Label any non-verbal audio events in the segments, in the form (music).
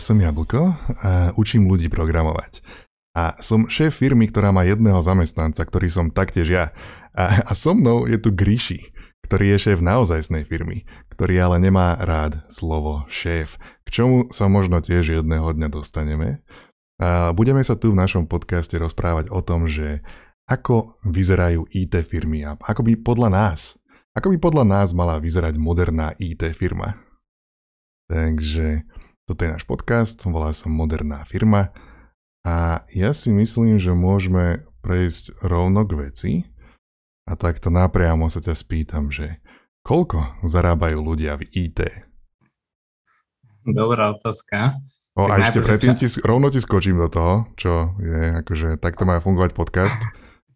som Jablko a učím ľudí programovať. A som šéf firmy, ktorá má jedného zamestnanca, ktorý som taktiež ja. A, a so mnou je tu Gríši, ktorý je šéf naozajstnej firmy, ktorý ale nemá rád slovo šéf, k čomu sa možno tiež jedného dňa dostaneme. A budeme sa tu v našom podcaste rozprávať o tom, že ako vyzerajú IT firmy a ako by podľa nás, ako by podľa nás mala vyzerať moderná IT firma. Takže toto je náš podcast, volá sa Moderná firma a ja si myslím, že môžeme prejsť rovno k veci a takto napriamo sa ťa spýtam, že koľko zarábajú ľudia v IT? Dobrá otázka. O, a ešte predtým ti, rovno ti skočím do toho, čo je, akože takto má fungovať podcast.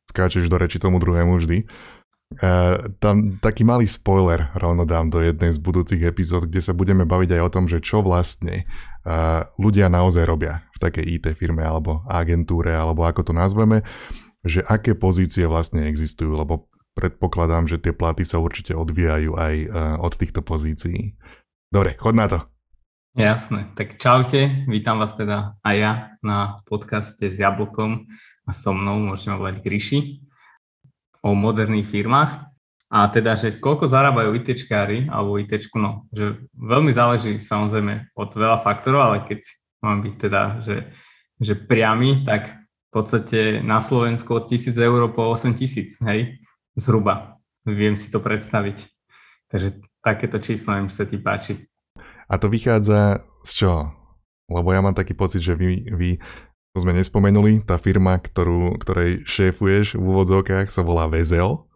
Skáčeš do reči tomu druhému vždy. Uh, tam taký malý spoiler rovno dám do jednej z budúcich epizód, kde sa budeme baviť aj o tom, že čo vlastne uh, ľudia naozaj robia v takej IT firme alebo agentúre, alebo ako to nazveme, že aké pozície vlastne existujú, lebo predpokladám, že tie platy sa určite odvíjajú aj uh, od týchto pozícií. Dobre, chod na to. Jasné, tak čaute, vítam vás teda aj ja na podcaste s Jablkom a so mnou, môžeme volať Gryši o moderných firmách. A teda, že koľko zarábajú ITčkári alebo ITčku, no, že veľmi záleží samozrejme od veľa faktorov, ale keď mám byť teda, že, že priamy, tak v podstate na Slovensku od 1000 eur po 8000, hej, zhruba. Viem si to predstaviť. Takže takéto číslo im sa ti páči. A to vychádza z čoho? Lebo ja mám taký pocit, že vy, vy to sme nespomenuli, tá firma, ktorú, ktorej šéfuješ v úvodzovkách sa volá VZL.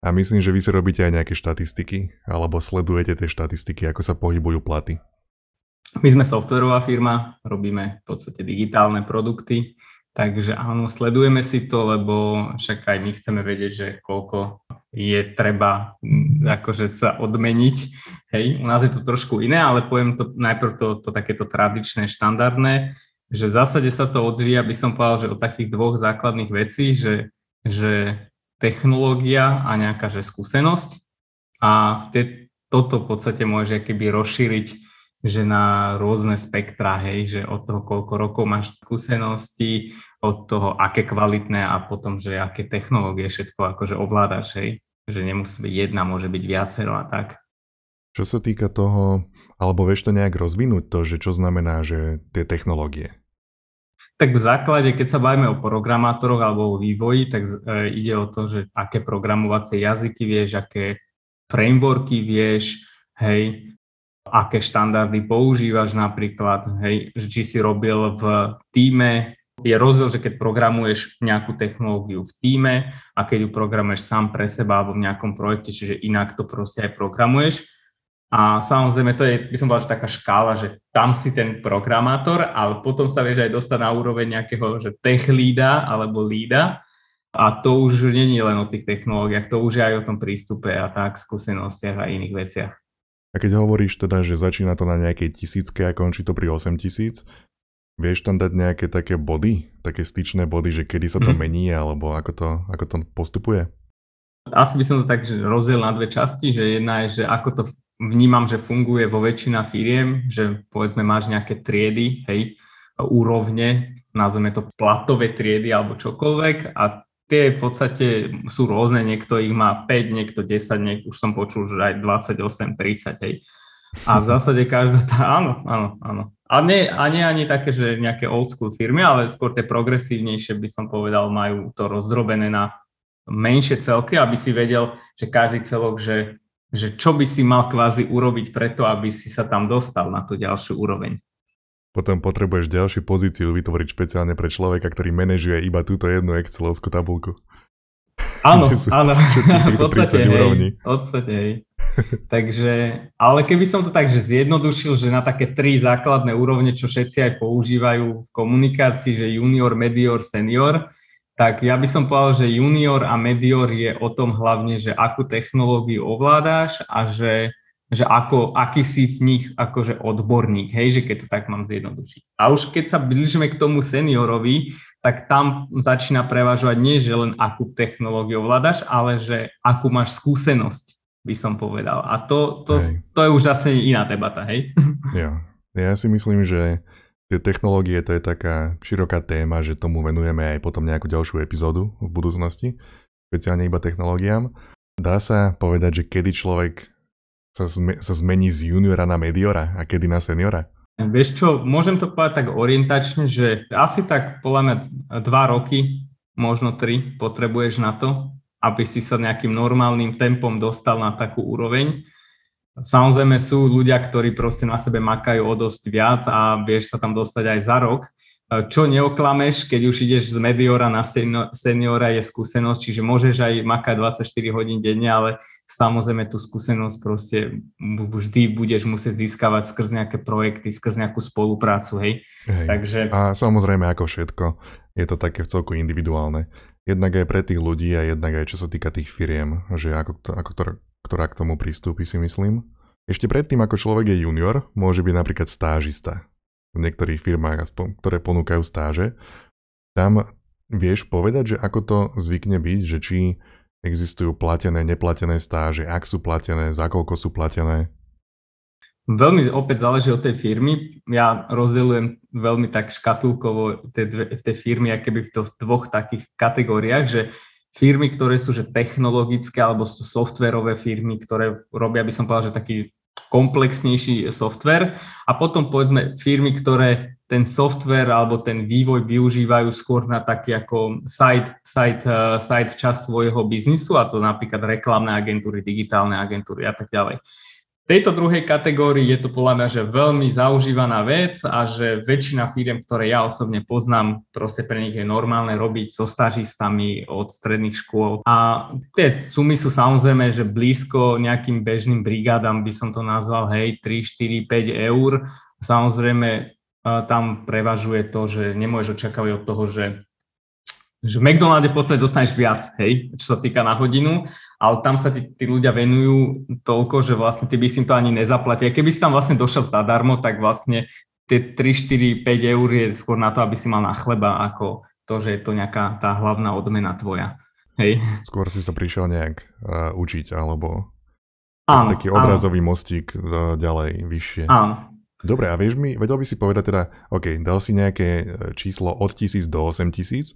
A myslím, že vy si robíte aj nejaké štatistiky, alebo sledujete tie štatistiky, ako sa pohybujú platy. My sme softwarová firma, robíme v podstate digitálne produkty, takže áno, sledujeme si to, lebo však aj my chceme vedieť, že koľko je treba mm, akože sa odmeniť. Hej, u nás je to trošku iné, ale poviem to najprv to, to takéto tradičné, štandardné že v zásade sa to odvíja, by som povedal, že od takých dvoch základných vecí, že, že technológia a nejaká že skúsenosť a te, toto v podstate môže keby rozšíriť že na rôzne spektra, hej, že od toho, koľko rokov máš skúsenosti, od toho, aké kvalitné a potom, že aké technológie všetko akože ovládaš, hej, že nemusí byť jedna, môže byť viacero a tak. Čo sa týka toho, alebo vieš to nejak rozvinúť to, že čo znamená, že tie technológie? Tak v základe, keď sa bavíme o programátoroch alebo o vývoji, tak e, ide o to, že aké programovacie jazyky vieš, aké frameworky vieš, hej, aké štandardy používaš napríklad, hej, či si robil v týme, je rozdiel, že keď programuješ nejakú technológiu v týme a keď ju programuješ sám pre seba alebo v nejakom projekte, čiže inak to proste aj programuješ, a samozrejme, to je, by som povedal, že taká škála, že tam si ten programátor, ale potom sa vieš aj dostať na úroveň nejakého že tech lída alebo lída. A to už není len o tých technológiách, to už je aj o tom prístupe a tak, skúsenostiach a iných veciach. A keď hovoríš teda, že začína to na nejakej tisícke a končí to pri 8 tisíc, vieš tam dať nejaké také body, také styčné body, že kedy sa to mm. mení, alebo ako to, ako to postupuje? Asi by som to tak rozdiel na dve časti, že jedna je, že ako to vnímam, že funguje vo väčšina firiem, že povedzme máš nejaké triedy, hej, úrovne, nazveme to platové triedy alebo čokoľvek a tie v podstate sú rôzne, niekto ich má 5, niekto 10, niek- už som počul, že aj 28, 30, hej. A v zásade každá tá, áno, áno, áno. A nie, a nie ani také, že nejaké old school firmy, ale skôr tie progresívnejšie by som povedal, majú to rozdrobené na menšie celky, aby si vedel, že každý celok, že že čo by si mal kvázi urobiť preto, aby si sa tam dostal na tú ďalšiu úroveň. Potom potrebuješ ďalšiu pozíciu vytvoriť špeciálne pre človeka, ktorý manažuje iba túto jednu Excelovskú tabulku. Áno, (laughs) áno, v podstate, (laughs) hej, v podstate, hej. (laughs) Takže, ale keby som to tak, že zjednodušil, že na také tri základné úrovne, čo všetci aj používajú v komunikácii, že junior, medior, senior, tak ja by som povedal, že junior a medior je o tom hlavne, že akú technológiu ovládáš a že, že ako, aký si v nich akože odborník, hej, že keď to tak mám zjednodušiť. A už keď sa blížime k tomu seniorovi, tak tam začína prevažovať nie, že len akú technológiu ovládaš, ale že akú máš skúsenosť, by som povedal. A to, to, to je už zase iná debata, hej? Ja. Ja si myslím, že tie technológie to je taká široká téma, že tomu venujeme aj potom nejakú ďalšiu epizódu v budúcnosti, špeciálne iba technológiám. Dá sa povedať, že kedy človek sa, zme, sa zmení z juniora na mediora a kedy na seniora? Vieš čo, môžem to povedať tak orientačne, že asi tak podľa mňa dva roky, možno tri potrebuješ na to, aby si sa nejakým normálnym tempom dostal na takú úroveň. Samozrejme sú ľudia, ktorí proste na sebe makajú o dosť viac a vieš sa tam dostať aj za rok, čo neoklameš, keď už ideš z mediora na seniora je skúsenosť, čiže môžeš aj makať 24 hodín denne, ale samozrejme tú skúsenosť proste vždy budeš musieť získavať skrz nejaké projekty, skrz nejakú spoluprácu, hej. hej. Takže... A samozrejme ako všetko, je to také v celku individuálne. Jednak aj pre tých ľudí a jednak aj čo sa týka tých firiem, že ako, to, ako to, ktorá k tomu pristúpi si myslím. Ešte predtým, ako človek je junior, môže byť napríklad stážista v niektorých firmách, aspoň, ktoré ponúkajú stáže, tam vieš povedať, že ako to zvykne byť, že či existujú platené, neplatené stáže, ak sú platené, za koľko sú platené? Veľmi opäť záleží od tej firmy. Ja rozdeľujem veľmi tak škatulkovo v tej firmy, aké by v dvoch takých kategóriách, že firmy, ktoré sú že technologické alebo sú softverové firmy, ktoré robia, by som povedal, že taký komplexnejší software a potom povedzme firmy, ktoré ten software alebo ten vývoj využívajú skôr na taký ako side, side, uh, side čas svojho biznisu a to napríklad reklamné agentúry, digitálne agentúry a tak ďalej tejto druhej kategórii je to podľa mňa že veľmi zaužívaná vec a že väčšina firiem, ktoré ja osobne poznám, proste pre nich je normálne robiť so stažistami od stredných škôl. A tie sumy sú samozrejme, že blízko nejakým bežným brigádam by som to nazval, hej, 3, 4, 5 eur. Samozrejme, e, tam prevažuje to, že nemôžeš očakávať od toho, že že v McDonalde v podstate dostaneš viac, hej, čo sa týka na hodinu, ale tam sa tí, tí ľudia venujú toľko, že vlastne ty by si im to ani nezaplatil. Keby si tam vlastne došiel zadarmo, tak vlastne tie 3, 4, 5 eur je skôr na to, aby si mal na chleba, ako to, že je to nejaká tá hlavná odmena tvoja. Hej. Skôr si sa prišiel nejak uh, učiť, alebo áno, taký odrazový áno. mostík uh, ďalej, vyššie. Áno. Dobre, a vieš mi, vedel by si povedať teda, OK, dal si nejaké e, číslo od 1000 do 8000,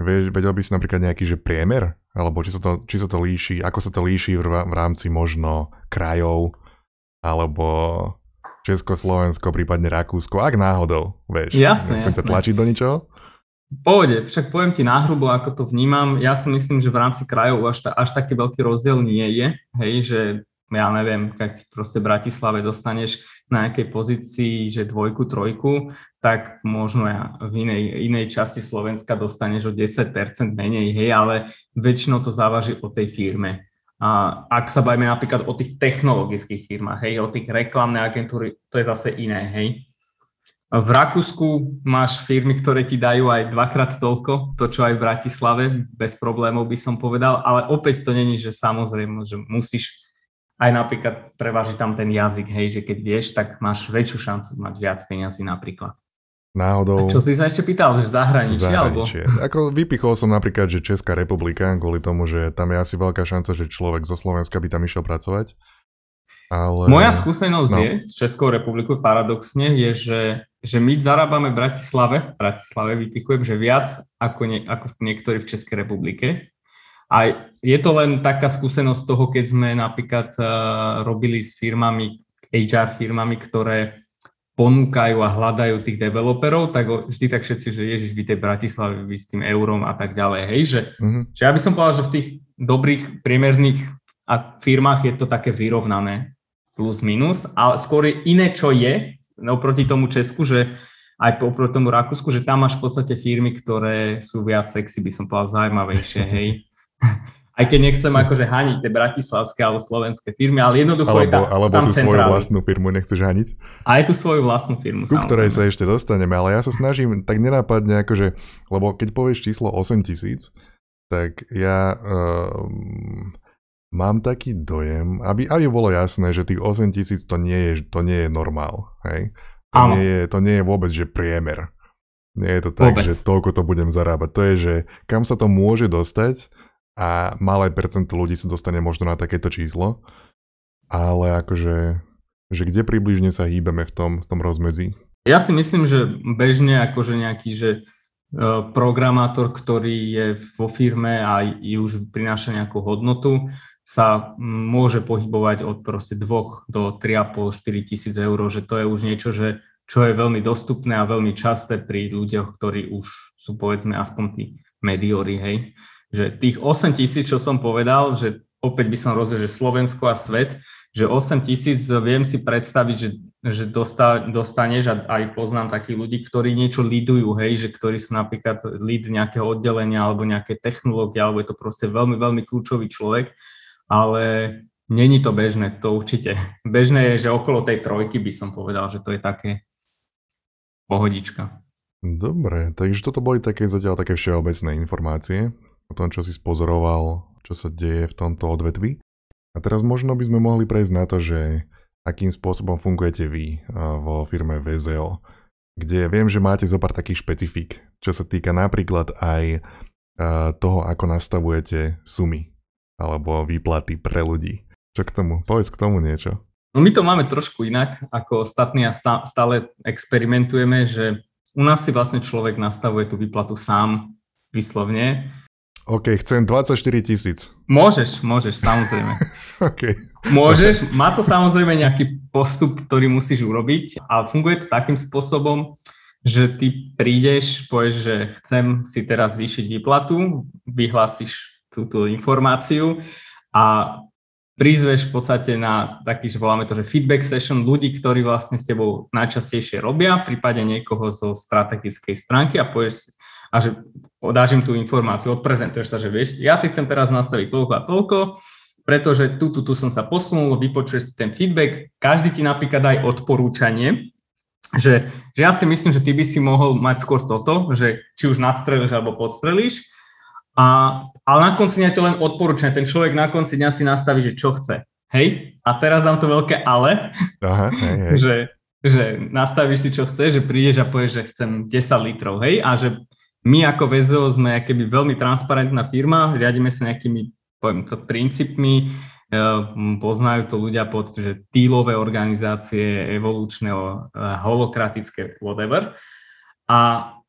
Vedel by si napríklad nejaký že priemer? Alebo či sa to, či sa to líši, ako sa to líši v, v rámci možno krajov, alebo Československo, prípadne Rakúsko, ak náhodou, vieš. Jasne, Nechcem jasne. tlačiť do ničoho? Pohode, však poviem ti náhrubo, ako to vnímam. Ja si myslím, že v rámci krajov až, ta, až taký veľký rozdiel nie je, hej, že ja neviem, keď proste v Bratislave dostaneš na nejakej pozícii, že dvojku, trojku, tak možno ja v inej, inej časti Slovenska dostaneš o 10% menej, hej, ale väčšinou to závaží o tej firme. A ak sa bavíme napríklad o tých technologických firmách, hej, o tých reklamné agentúry, to je zase iné, hej. V Rakúsku máš firmy, ktoré ti dajú aj dvakrát toľko, to čo aj v Bratislave, bez problémov by som povedal, ale opäť to není, že samozrejme, že musíš aj napríklad preváži tam ten jazyk, hej, že keď vieš, tak máš väčšiu šancu mať viac peniazy napríklad. Náhodou... A čo si sa ešte pýtal, že zahraničie? Zahraničie. Alebo? Ako vypichol som napríklad, že Česká republika, kvôli tomu, že tam je asi veľká šanca, že človek zo Slovenska by tam išiel pracovať. Ale... Moja skúsenosť no. je s Českou republikou paradoxne, je, že, že my zarábame v Bratislave, v Bratislave vypichujem, že viac ako, nie, ako niektorí v Českej republike. A je to len taká skúsenosť toho, keď sme napríklad uh, robili s firmami, HR firmami, ktoré ponúkajú a hľadajú tých developerov, tak vždy tak všetci, že ježiš, vy tej Bratislave, vy s tým eurom a tak ďalej, hej, že, mm-hmm. že ja by som povedal, že v tých dobrých priemerných a firmách je to také vyrovnané plus minus, ale skôr iné, čo je oproti tomu Česku, že aj oproti tomu Rakúsku, že tam máš v podstate firmy, ktoré sú viac sexy, by som povedal, zaujímavejšie, hej. (laughs) Aj keď nechcem akože haniť tie bratislavské alebo slovenské firmy, ale jednoducho alebo, je tam, alebo tam tú centrály. svoju vlastnú firmu nechceš haniť? Aj tú svoju vlastnú firmu, Ku ktorej sa ešte dostaneme, ale ja sa snažím tak nenápadne akože, lebo keď povieš číslo 8000, tak ja um, mám taký dojem, aby, aby bolo jasné, že tých 8000 to nie je, to nie je normál, hej? To nie, je, to nie je vôbec, že priemer. Nie je to tak, vôbec. že toľko to budem zarábať. To je, že kam sa to môže dostať, a malé percento ľudí sa dostane možno na takéto číslo, ale akože Že kde približne sa hýbeme v tom, v tom rozmedzi? Ja si myslím, že bežne akože nejaký, že e, programátor, ktorý je vo firme a už prináša nejakú hodnotu, sa môže pohybovať od proste 2 do 3,5-4 tisíc eur, že to je už niečo, že, čo je veľmi dostupné a veľmi časté pri ľuďoch, ktorí už sú povedzme aspoň tí mediori, hej. Že tých 8 tisíc, čo som povedal, že opäť by som rozdiel, že Slovensko a svet, že 8 tisíc viem si predstaviť, že, že dostá, dostaneš a aj poznám takých ľudí, ktorí niečo lidujú, hej, že ktorí sú napríklad lead nejakého oddelenia alebo nejaké technológie, alebo je to proste veľmi, veľmi kľúčový človek ale není to bežné, to určite. (laughs) Bežné je, že okolo tej trojky by som povedal, že to je také pohodička. Dobre, takže toto boli také zatiaľ také všeobecné informácie o tom, čo si spozoroval, čo sa deje v tomto odvetvi. A teraz možno by sme mohli prejsť na to, že akým spôsobom fungujete vy vo firme VZO, kde viem, že máte zo pár takých špecifik, čo sa týka napríklad aj toho, ako nastavujete sumy alebo výplaty pre ľudí. Čo k tomu? Povedz k tomu niečo. No my to máme trošku inak ako ostatní a stále experimentujeme, že u nás si vlastne človek nastavuje tú výplatu sám vyslovne. OK, chcem 24 tisíc. Môžeš, môžeš, samozrejme. (laughs) OK. Môžeš, má to samozrejme nejaký postup, ktorý musíš urobiť a funguje to takým spôsobom, že ty prídeš, povieš, že chcem si teraz zvýšiť výplatu, vyhlásiš túto informáciu a prizveš v podstate na taký, že voláme to, že feedback session ľudí, ktorí vlastne s tebou najčastejšie robia, prípade niekoho zo strategickej stránky a povieš a že dáš im tú informáciu, odprezentuješ sa, že vieš, ja si chcem teraz nastaviť toľko a toľko, pretože tu, tu, tu som sa posunul, vypočuješ si ten feedback, každý ti napríklad aj odporúčanie, že, že ja si myslím, že ty by si mohol mať skôr toto, že či už nadstrelíš alebo podstrelíš, a, ale na konci dňa je to len odporúčanie. Ten človek na konci dňa si nastaví, že čo chce. Hej? A teraz dám to veľké ale, Aha, hej, hej. (laughs) že, že nastavíš si, čo chce, že prídeš a povieš, že chcem 10 litrov. Hej? A že my ako VZO sme keby veľmi transparentná firma, riadíme sa nejakými poviem to, princípmi, e, poznajú to ľudia pod že týlové organizácie, evolučné, e, holokratické, whatever. A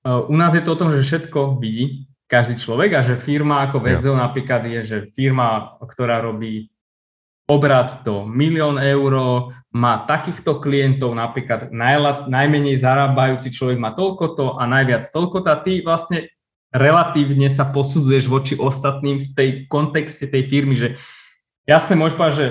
e, u nás je to o tom, že všetko vidí, každý človek a že firma ako VZO ja. napríklad je, že firma, ktorá robí obrad do milión eur, má takýchto klientov, napríklad najla, najmenej zarábajúci človek má toľkoto a najviac toľkoto a ty vlastne relatívne sa posudzuješ voči ostatným v tej kontexte tej firmy, že jasne môžeš povedať, že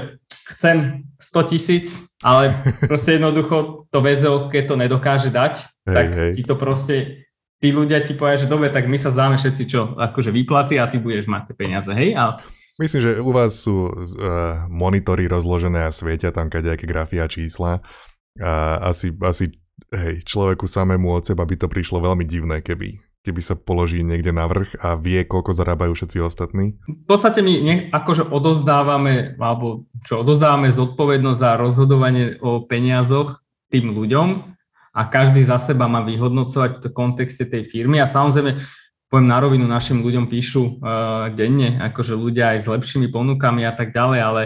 chcem 100 tisíc, ale (laughs) proste jednoducho to VZO, keď to nedokáže dať, hej, tak hej. ti to proste tí ľudia ti povedia, že dobre, tak my sa zdáme všetci čo, akože výplaty a ty budeš mať tie peniaze, hej? A... Myslím, že u vás sú uh, monitory rozložené a svietia tam kadejaké grafy a čísla. A asi, asi hej, človeku samému od seba by to prišlo veľmi divné, keby, keby sa položí niekde na vrch a vie, koľko zarábajú všetci ostatní? V podstate my ne, akože odozdávame, alebo čo, odozdávame zodpovednosť za rozhodovanie o peniazoch tým ľuďom, a každý za seba má vyhodnocovať v kontexte tej firmy a samozrejme poviem na rovinu, našim ľuďom píšu uh, denne, akože ľudia aj s lepšími ponukami a tak ďalej, ale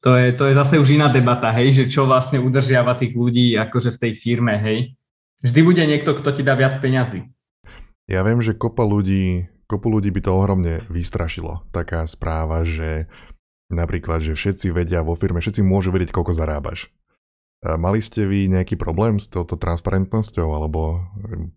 to je, to je zase už iná debata, hej, že čo vlastne udržiava tých ľudí akože v tej firme, hej. Vždy bude niekto, kto ti dá viac peňazí. Ja viem, že kopa ľudí, kopu ľudí by to ohromne vystrašilo, taká správa, že napríklad, že všetci vedia vo firme, všetci môžu vedieť, koľko zarábaš. Mali ste vy nejaký problém s touto transparentnosťou, alebo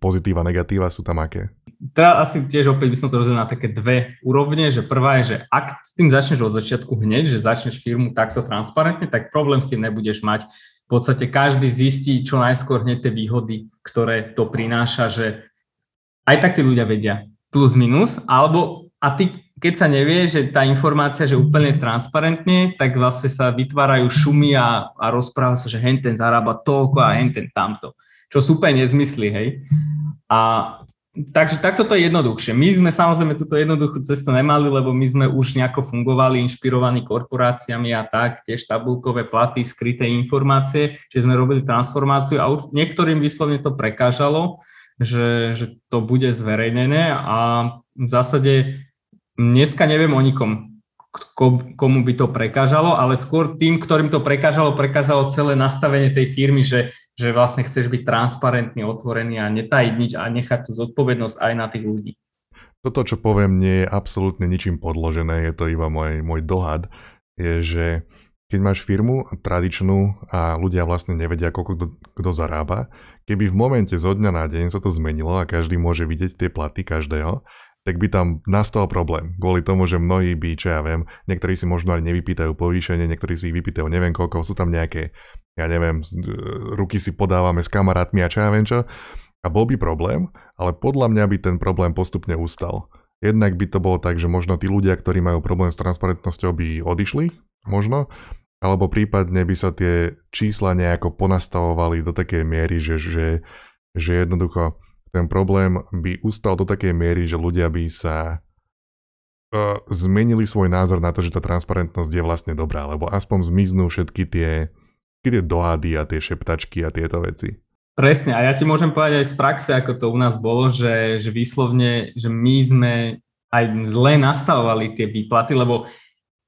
pozitíva, negatíva sú tam aké? Teda asi tiež opäť by som to rozdelil na také dve úrovne, že prvá je, že ak tým začneš od začiatku hneď, že začneš firmu takto transparentne, tak problém s tým nebudeš mať. V podstate každý zistí čo najskôr hneď tie výhody, ktoré to prináša, že aj tak tí ľudia vedia plus minus, alebo a ty keď sa nevie, že tá informácia, že úplne transparentne, tak vlastne sa vytvárajú šumy a, a rozpráva sa, že hen ten zarába toľko a hen ten tamto. Čo sú úplne nezmysly, hej. A takže takto to je jednoduchšie. My sme samozrejme túto jednoduchú cestu nemali, lebo my sme už nejako fungovali, inšpirovaní korporáciami a tak, tiež tabulkové platy, skryté informácie, že sme robili transformáciu a niektorým vyslovne to prekážalo, že, že to bude zverejnené a v zásade Dneska neviem o nikom, komu by to prekážalo, ale skôr tým, ktorým to prekážalo, prekážalo celé nastavenie tej firmy, že, že vlastne chceš byť transparentný, otvorený a netajiť nič a nechať tú zodpovednosť aj na tých ľudí. Toto, čo poviem, nie je absolútne ničím podložené, je to iba môj, môj dohad, je, že keď máš firmu tradičnú a ľudia vlastne nevedia, koľko kto, kto zarába, keby v momente zo dňa na deň sa to zmenilo a každý môže vidieť tie platy každého, tak by tam nastal problém. Kvôli tomu, že mnohí by, čo ja viem, niektorí si možno aj nevypýtajú povýšenie, niektorí si ich vypýtajú neviem koľko, sú tam nejaké, ja neviem, ruky si podávame s kamarátmi a čo ja viem čo. A bol by problém, ale podľa mňa by ten problém postupne ustal. Jednak by to bolo tak, že možno tí ľudia, ktorí majú problém s transparentnosťou, by odišli, možno, alebo prípadne by sa tie čísla nejako ponastavovali do takej miery, že, že, že jednoducho ten problém by ustal do takej miery, že ľudia by sa uh, zmenili svoj názor na to, že tá transparentnosť je vlastne dobrá, lebo aspoň zmiznú všetky tie, všetky tie dohady a tie šeptačky a tieto veci. Presne, a ja ti môžem povedať aj z praxe, ako to u nás bolo, že, že vyslovne, že my sme aj zle nastavovali tie výplaty, lebo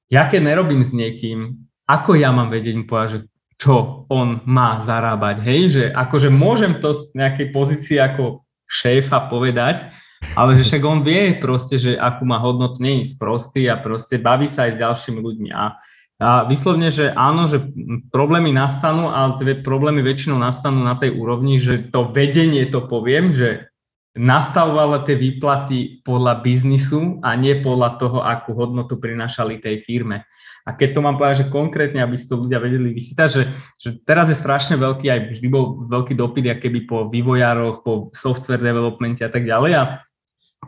ja keď nerobím s niekým, ako ja mám vedieť mu povedať, že čo on má zarábať, hej, že akože môžem to z nejakej pozície ako šéfa povedať, ale že však on vie proste, že akú má hodnotu, nie je sprostý a proste baví sa aj s ďalšími ľuďmi. A, a vyslovne, že áno, že problémy nastanú, ale tie problémy väčšinou nastanú na tej úrovni, že to vedenie to poviem, že nastavovala tie výplaty podľa biznisu a nie podľa toho, akú hodnotu prinášali tej firme. A keď to mám povedať, že konkrétne, aby si to ľudia vedeli vychytať, že, že teraz je strašne veľký, aj vždy bol veľký dopyt, keby po vývojároch, po software developmente a tak ďalej. A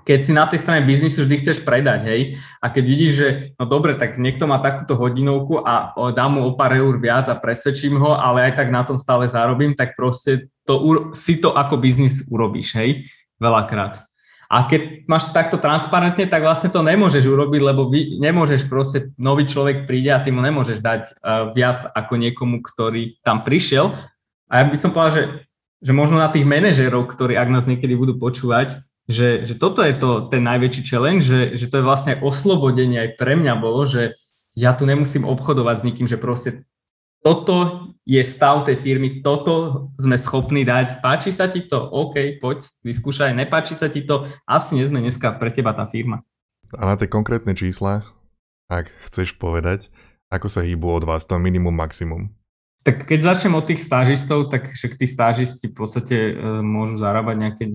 keď si na tej strane biznisu vždy chceš predať, hej, a keď vidíš, že no dobre, tak niekto má takúto hodinovku a dám mu o pár eur viac a presvedčím ho, ale aj tak na tom stále zarobím, tak proste to, si to ako biznis urobíš, hej, veľakrát. A keď máš to takto transparentne, tak vlastne to nemôžeš urobiť, lebo vy, nemôžeš proste, nový človek príde a ty mu nemôžeš dať uh, viac ako niekomu, ktorý tam prišiel. A ja by som povedal, že, že možno na tých manažérov, ktorí ak nás niekedy budú počúvať, že, že toto je to ten najväčší challenge, že, že to je vlastne oslobodenie aj pre mňa bolo, že ja tu nemusím obchodovať s nikým, že proste toto je stav tej firmy, toto sme schopní dať. Páči sa ti to? OK, poď, vyskúšaj. Nepáči sa ti to? Asi nie sme dneska pre teba tá firma. A na tie konkrétne čísla, ak chceš povedať, ako sa hýbu od vás to minimum, maximum? Tak keď začnem od tých stážistov, tak však tí stážisti v podstate e, môžu zarábať nejaké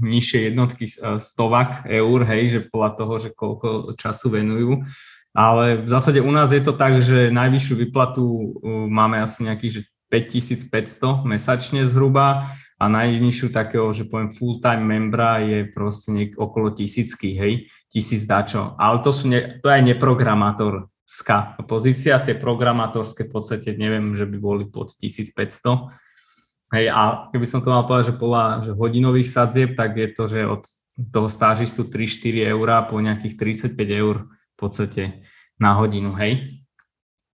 nižšie jednotky e, stovak eur, hej, že podľa toho, že koľko času venujú. Ale v zásade u nás je to tak, že najvyššiu výplatu máme asi nejakých že 5500 mesačne zhruba a najnižšiu takého, že poviem full-time membra je proste niek- okolo tisícky, hej, tisíc dačo. Ale to, sú ne- to je neprogramátorská pozícia, tie programátorské v podstate neviem, že by boli pod 1500. Hej, a keby som to mal povedať, že podľa že hodinových sadzieb, tak je to, že od toho stážistu 3-4 eurá po nejakých 35 eur podstate na hodinu, hej?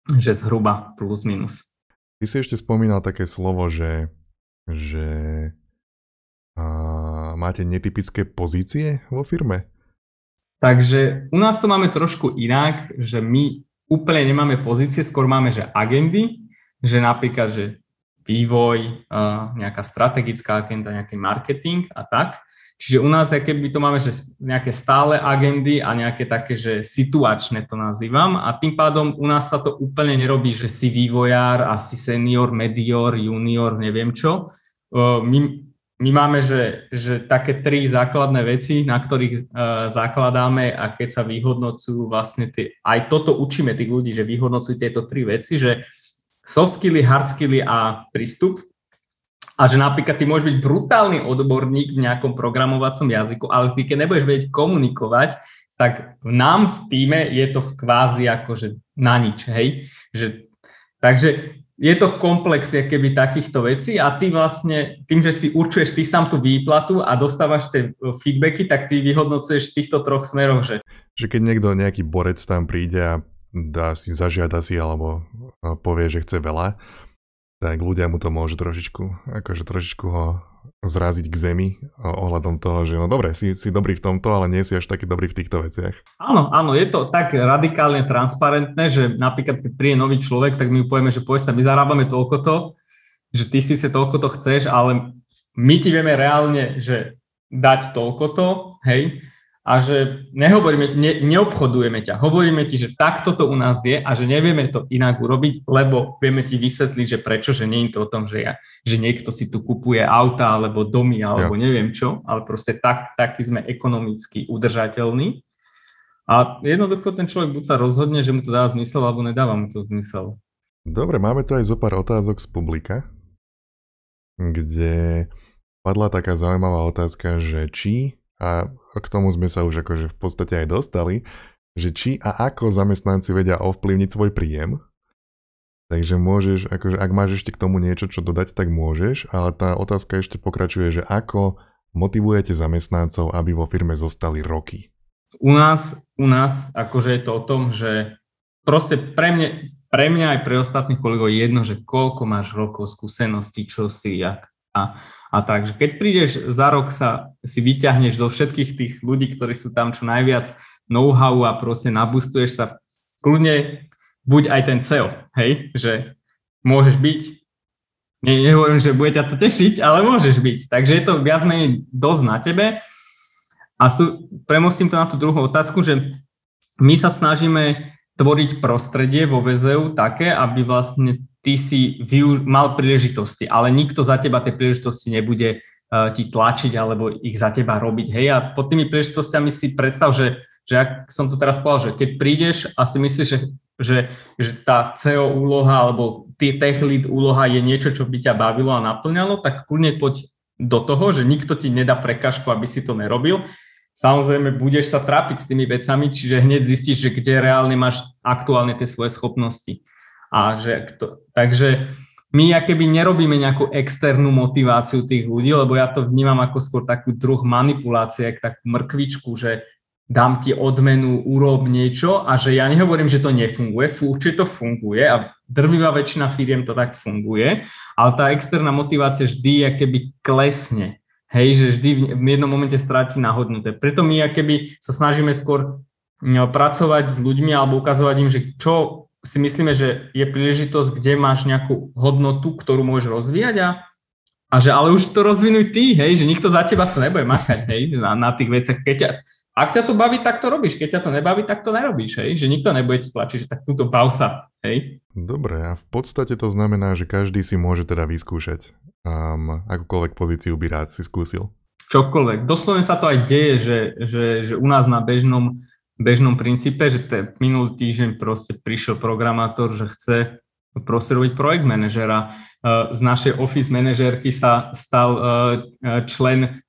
Že zhruba plus minus. Ty si ešte spomínal také slovo, že, že a, máte netypické pozície vo firme? Takže u nás to máme trošku inak, že my úplne nemáme pozície, skôr máme, že agendy, že napríklad, že vývoj, nejaká strategická agenda, nejaký marketing a tak. Čiže u nás, keby to máme, že nejaké stále agendy a nejaké také, že situačné to nazývam a tým pádom u nás sa to úplne nerobí, že si vývojár, asi senior, medior, junior, neviem čo. My, my máme, že, že také tri základné veci, na ktorých uh, zakladáme a keď sa vyhodnocujú vlastne tie, aj toto učíme tých ľudí, že vyhodnocujú tieto tri veci, že soft skilly, hard skilly a prístup, a že napríklad ty môžeš byť brutálny odborník v nejakom programovacom jazyku, ale ty keď nebudeš vedieť komunikovať, tak nám v týme je to v kvázi akože na nič, hej? Že, takže je to komplex keby takýchto vecí a ty vlastne, tým, že si určuješ ty sám tú výplatu a dostávaš tie feedbacky, tak ty vyhodnocuješ v týchto troch smeroch, že... Že keď niekto, nejaký borec tam príde a dá si, zažiada si alebo povie, že chce veľa, tak ľudia mu to môžu trošičku, akože trošičku ho zraziť k zemi ohľadom toho, že no dobre, si, si dobrý v tomto, ale nie si až taký dobrý v týchto veciach. Áno, áno, je to tak radikálne transparentné, že napríklad keď príde nový človek, tak my povieme, že poď sa, my zarábame toľko to, že ty síce toľko to chceš, ale my ti vieme reálne, že dať toľko to, hej, a že nehovoríme, ne, neobchodujeme ťa, hovoríme ti, že takto to u nás je a že nevieme to inak urobiť, lebo vieme ti vysvetliť, že prečo, že nie je to o tom, že, ja, že niekto si tu kupuje auta alebo domy alebo ja. neviem čo, ale proste tak, taký sme ekonomicky udržateľní. A jednoducho ten človek buď sa rozhodne, že mu to dáva zmysel, alebo nedáva mu to zmysel. Dobre, máme tu aj zo pár otázok z publika, kde padla taká zaujímavá otázka, že či a k tomu sme sa už akože v podstate aj dostali, že či a ako zamestnanci vedia ovplyvniť svoj príjem. Takže môžeš, akože ak máš ešte k tomu niečo, čo dodať, tak môžeš, ale tá otázka ešte pokračuje, že ako motivujete zamestnancov, aby vo firme zostali roky? U nás, u nás akože je to o tom, že proste pre mňa, pre mňa aj pre ostatných kolegov je jedno, že koľko máš rokov skúseností, čo si, jak. A a tak, že keď prídeš za rok sa si vyťahneš zo všetkých tých ľudí, ktorí sú tam čo najviac know-how a proste nabustuješ sa kľudne, buď aj ten CEO, hej, že môžeš byť, ne, nehovorím, že bude ťa to tešiť, ale môžeš byť. Takže je to viac menej dosť na tebe. A sú, premostím to na tú druhú otázku, že my sa snažíme tvoriť prostredie vo VZU také, aby vlastne ty si využ- mal príležitosti, ale nikto za teba tie príležitosti nebude uh, ti tlačiť alebo ich za teba robiť. Hej, a pod tými príležitostiami si predstav, že, že ak som to teraz povedal, že keď prídeš a si myslíš, že, že, že tá CEO úloha alebo tech lead úloha je niečo, čo by ťa bavilo a naplňalo, tak kľudne poď do toho, že nikto ti nedá prekažku, aby si to nerobil. Samozrejme, budeš sa trápiť s tými vecami, čiže hneď zistíš, že kde reálne máš aktuálne tie svoje schopnosti. A že to, takže my keby nerobíme nejakú externú motiváciu tých ľudí, lebo ja to vnímam ako skôr takú druh manipulácie, takú mrkvičku, že dám ti odmenu, urob niečo a že ja nehovorím, že to nefunguje, určite to funguje a drvivá väčšina firiem to tak funguje, ale tá externá motivácia vždy keby klesne. Hej, že vždy v jednom momente stráti na hodnote. Preto my keby sa snažíme skôr no, pracovať s ľuďmi alebo ukazovať im, že čo si myslíme, že je príležitosť, kde máš nejakú hodnotu, ktorú môžeš rozvíjať a, a že ale už to rozvinuj ty, hej, že nikto za teba to nebude makať, hej, na, na tých veciach. Keď ťa, ak ťa to baví, tak to robíš, keď ťa to nebaví, tak to nerobíš, hej, že nikto nebude ti tlačiť, že tak túto bav sa, hej. Dobre, a v podstate to znamená, že každý si môže teda vyskúšať um, akúkoľvek pozíciu by rád si skúsil. Čokoľvek. Doslovne sa to aj deje, že, že, že u nás na bežnom bežnom princípe, že te, minulý týždeň proste prišiel programátor, že chce proste robiť projekt manažera. E, z našej office manažerky sa stal e, e, člen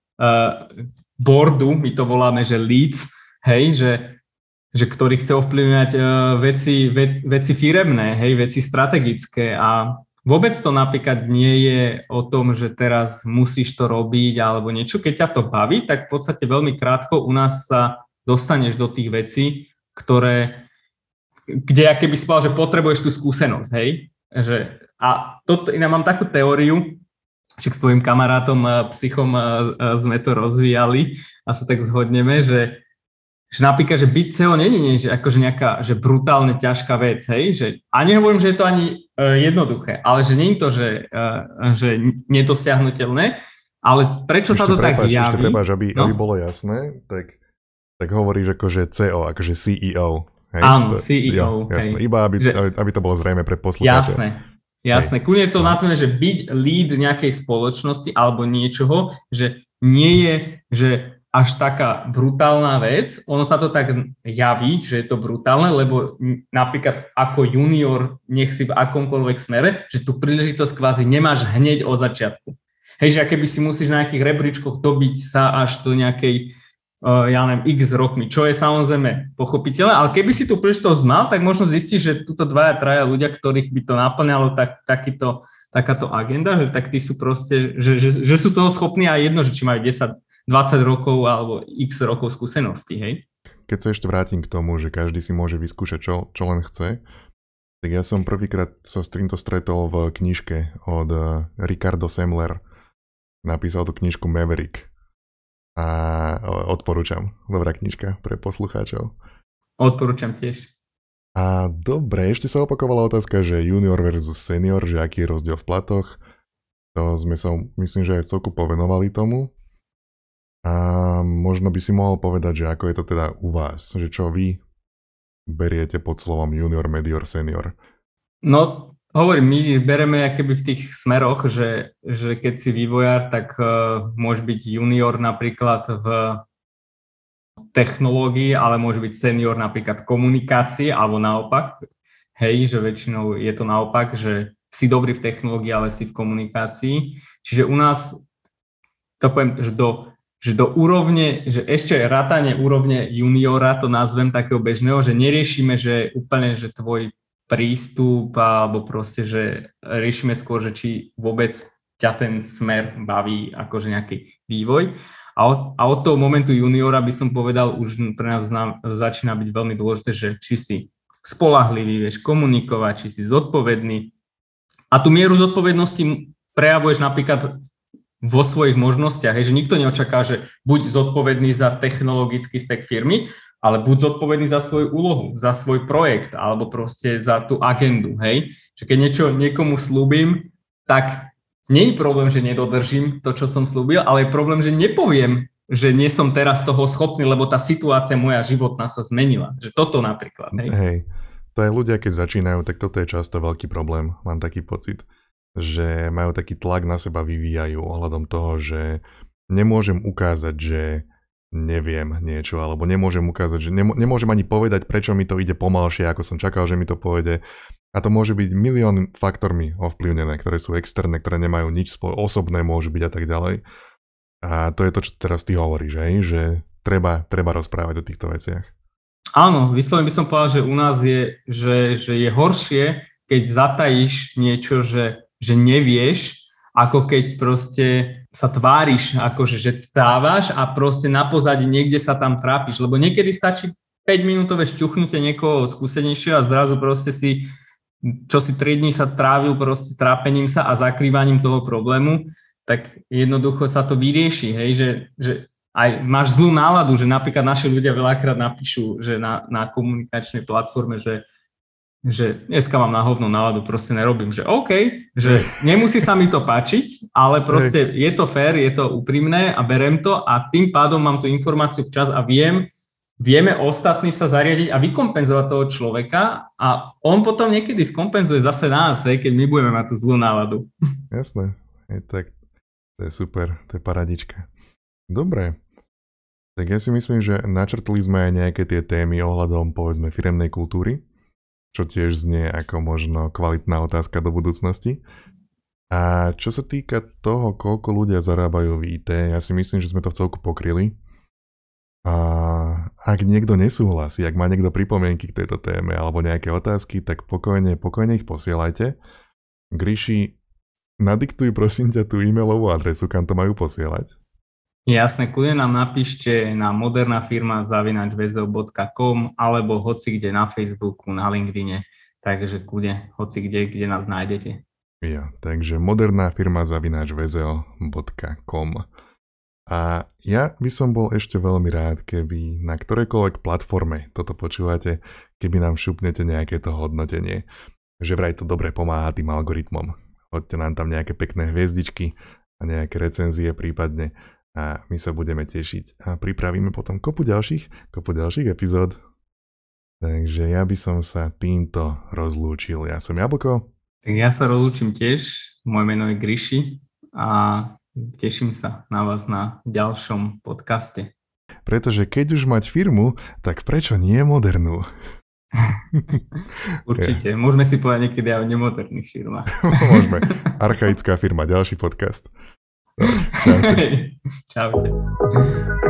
boardu, my to voláme, že leads, hej, že, že ktorý chce ovplyvňovať veci, ve, veci firemné, hej, veci strategické a vôbec to napríklad nie je o tom, že teraz musíš to robiť alebo niečo. Keď ťa to baví, tak v podstate veľmi krátko u nás sa dostaneš do tých vecí, ktoré, kde ja keby si povedal, že potrebuješ tú skúsenosť, hej? Že, a toto, iná mám takú teóriu, že s tvojim kamarátom, psychom sme to rozvíjali a sa tak zhodneme, že, že napríklad, že byť CEO není nie, že akože nejaká že brutálne ťažká vec, hej, že a nehovorím, že je to ani uh, jednoduché, ale že nie je to, že, uh, že nedosiahnutelné, ale prečo ešte sa to prepáč, tak javí? Ešte prepáč, aby, no? aby bolo jasné, tak tak hovoríš akože CEO, akože CEO. Hej? Áno, to, CEO. Jo, jasné, hej. iba aby, že, aby, aby to bolo zrejme pre poslucháčov. Jasné, jasné. Kľudne to no. nazveme, že byť lead nejakej spoločnosti alebo niečoho, že nie je, že až taká brutálna vec. Ono sa to tak javí, že je to brutálne, lebo napríklad ako junior, nech si v akomkoľvek smere, že tú príležitosť kvázi nemáš hneď od začiatku. Hej, že keby si musíš na nejakých rebríčkoch dobiť sa až do nejakej ja neviem, x rokmi, čo je samozrejme pochopiteľné, ale keby si tú príležitosť mal, tak možno zistíš, že túto dvaja, traja ľudia, ktorých by to naplňalo, tak, takýto, takáto agenda, že tak tí sú proste, že, že, že sú toho schopní aj jedno, že či majú 10, 20 rokov alebo x rokov skúseností, hej? Keď sa ešte vrátim k tomu, že každý si môže vyskúšať, čo, čo len chce, Tak ja som prvýkrát sa s týmto stretol v knižke od eh, Ricardo Semler. Napísal tú knižku Maverick. A odporúčam. Dobrá knižka pre poslucháčov. Odporúčam tiež. A dobre, ešte sa opakovala otázka, že junior versus senior, že aký je rozdiel v platoch. To sme sa, myslím, že aj celku povenovali tomu. A možno by si mohol povedať, že ako je to teda u vás, že čo vy beriete pod slovom junior, medior, senior? No, hovorím, my bereme keby v tých smeroch, že, že keď si vývojár, tak uh, môže byť junior napríklad v technológii, ale môže byť senior napríklad komunikácii, alebo naopak. Hej, že väčšinou je to naopak, že si dobrý v technológii, ale si v komunikácii. Čiže u nás, to poviem, že do, že do úrovne, že ešte rátanie úrovne juniora, to nazvem takého bežného, že neriešime, že úplne, že tvoj prístup alebo proste, že riešime skôr, že či vôbec ťa ten smer baví, akože nejaký vývoj. A od, a od toho momentu juniora by som povedal, už pre nás zna, začína byť veľmi dôležité, že či si spolahlivý, vieš komunikovať, či si zodpovedný, a tú mieru zodpovednosti prejavuješ napríklad vo svojich možnostiach, hej, že nikto neočaká, že buď zodpovedný za technologický stack firmy, ale buď zodpovedný za svoju úlohu, za svoj projekt, alebo proste za tú agendu, hej. Že keď niečo niekomu slúbim, tak nie je problém, že nedodržím to, čo som slúbil, ale je problém, že nepoviem, že nie som teraz toho schopný, lebo tá situácia moja životná sa zmenila. Že toto napríklad, hej. Hej, to aj ľudia, keď začínajú, tak toto je často veľký problém, mám taký pocit, že majú taký tlak na seba vyvíjajú ohľadom toho, že nemôžem ukázať, že neviem niečo, alebo nemôžem ukázať, že nemôžem ani povedať, prečo mi to ide pomalšie, ako som čakal, že mi to povede. A to môže byť milión faktormi ovplyvnené, ktoré sú externé, ktoré nemajú nič spolo- osobné, môže byť a tak ďalej. A to je to, čo teraz ty hovoríš, že, že treba, treba rozprávať o týchto veciach. Áno, vyslovene by som povedal, že u nás je, že, že je horšie, keď zatajíš niečo, že, že nevieš, ako keď proste sa tváriš, akože, že távaš a proste na pozadí niekde sa tam trápiš, lebo niekedy stačí 5 minútové šťuchnutie niekoho skúsenejšieho a zrazu proste si, čo si 3 dní sa trávil proste trápením sa a zakrývaním toho problému, tak jednoducho sa to vyrieši, hej, že, že aj máš zlú náladu, že napríklad naši ľudia veľakrát napíšu, že na, na komunikačnej platforme, že, že dneska mám na hovnú náladu, proste nerobím, že OK, že nemusí sa mi to páčiť, ale proste je to fér, je to úprimné a berem to a tým pádom mám tú informáciu včas a viem, vieme ostatní sa zariadiť a vykompenzovať toho človeka a on potom niekedy skompenzuje zase nás, hej, keď my budeme mať tú zlú náladu. (laughs) Jasné, je tak, to je super, to je paradička. Dobre, tak ja si myslím, že načrtli sme aj nejaké tie témy ohľadom povedzme firemnej kultúry, čo tiež znie ako možno kvalitná otázka do budúcnosti. A čo sa týka toho, koľko ľudia zarábajú v IT, ja si myslím, že sme to v celku pokryli. A ak niekto nesúhlasí, ak má niekto pripomienky k tejto téme alebo nejaké otázky, tak pokojne, pokojne ich posielajte. Gríši, nadiktuj prosím ťa tú e-mailovú adresu, kam to majú posielať. Jasne, kľudne nám napíšte na moderná firma zavinačvezov.com alebo hoci kde na Facebooku, na LinkedIne, takže kľudne hoci kde, kde nás nájdete. Ja, takže moderná firma zavinačvezov.com a ja by som bol ešte veľmi rád, keby na ktorejkoľvek platforme toto počúvate, keby nám šupnete nejaké to hodnotenie. Že vraj to dobre pomáha tým algoritmom. Hoďte nám tam nejaké pekné hviezdičky a nejaké recenzie prípadne a my sa budeme tešiť a pripravíme potom kopu ďalších, kopu ďalších epizód. Takže ja by som sa týmto rozlúčil. Ja som Jablko. Tak ja sa rozlúčim tiež. Moje meno je Gryši a teším sa na vás na ďalšom podcaste. Pretože keď už mať firmu, tak prečo nie modernú? (laughs) Určite. Môžeme si povedať niekedy aj o nemoderných firmách. (laughs) Môžeme. Archaická firma, ďalší podcast. (laughs) Čaute. Čaute. (laughs)